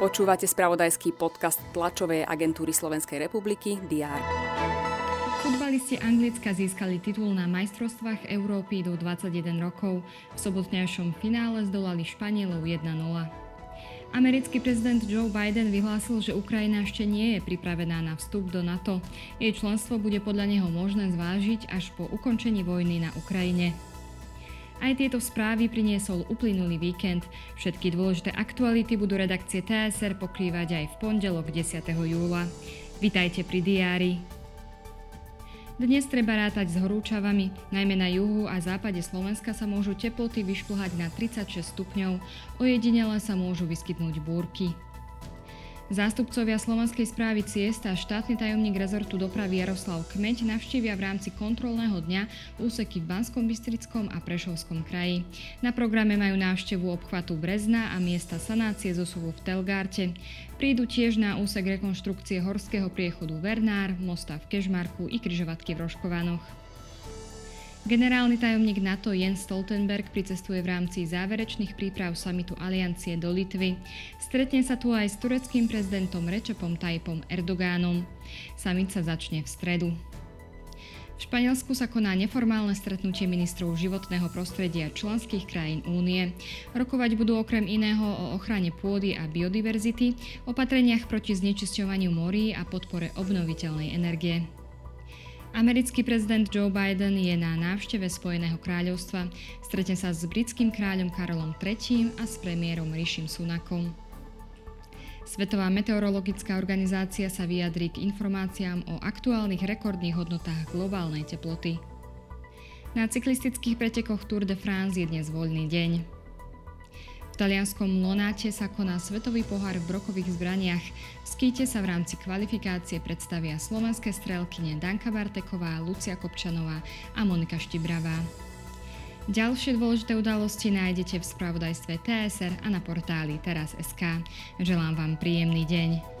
Počúvate spravodajský podcast tlačovej agentúry Slovenskej republiky DR. Futbalisti Anglicka získali titul na majstrovstvách Európy do 21 rokov. V sobotňajšom finále zdolali Španielov 1-0. Americký prezident Joe Biden vyhlásil, že Ukrajina ešte nie je pripravená na vstup do NATO. Jej členstvo bude podľa neho možné zvážiť až po ukončení vojny na Ukrajine. Aj tieto správy priniesol uplynulý víkend. Všetky dôležité aktuality budú redakcie TSR pokrývať aj v pondelok 10. júla. Vitajte pri diári. Dnes treba rátať s horúčavami, najmä na juhu a západe Slovenska sa môžu teploty vyšplhať na 36 stupňov, ojedinele sa môžu vyskytnúť búrky. Zástupcovia Slovenskej správy ciest a štátny tajomník rezortu dopravy Jaroslav Kmeď navštívia v rámci kontrolného dňa úseky v Banskom Bystrickom a Prešovskom kraji. Na programe majú návštevu obchvatu Brezna a miesta sanácie zosuvu v Telgárte. Prídu tiež na úsek rekonštrukcie horského priechodu Vernár, mosta v Kežmarku i kryžovatky v Roškovanoch. Generálny tajomník NATO Jens Stoltenberg pricestuje v rámci záverečných príprav samitu Aliancie do Litvy. Stretne sa tu aj s tureckým prezidentom Rečepom Tajpom Erdogánom. Samit sa začne v stredu. V Španielsku sa koná neformálne stretnutie ministrov životného prostredia členských krajín únie. Rokovať budú okrem iného o ochrane pôdy a biodiverzity, opatreniach proti znečisťovaniu morí a podpore obnoviteľnej energie. Americký prezident Joe Biden je na návšteve Spojeného kráľovstva. Stretne sa s britským kráľom Karolom III a s premiérom Rishim Sunakom. Svetová meteorologická organizácia sa vyjadrí k informáciám o aktuálnych rekordných hodnotách globálnej teploty. Na cyklistických pretekoch Tour de France je dnes voľný deň talianskom Lonáte sa koná Svetový pohár v brokových zbraniach. V skýte sa v rámci kvalifikácie predstavia slovenské strelkyne Danka Barteková, Lucia Kopčanová a Monika Štibravá. Ďalšie dôležité udalosti nájdete v spravodajstve TSR a na portáli teraz.sk. Želám vám príjemný deň.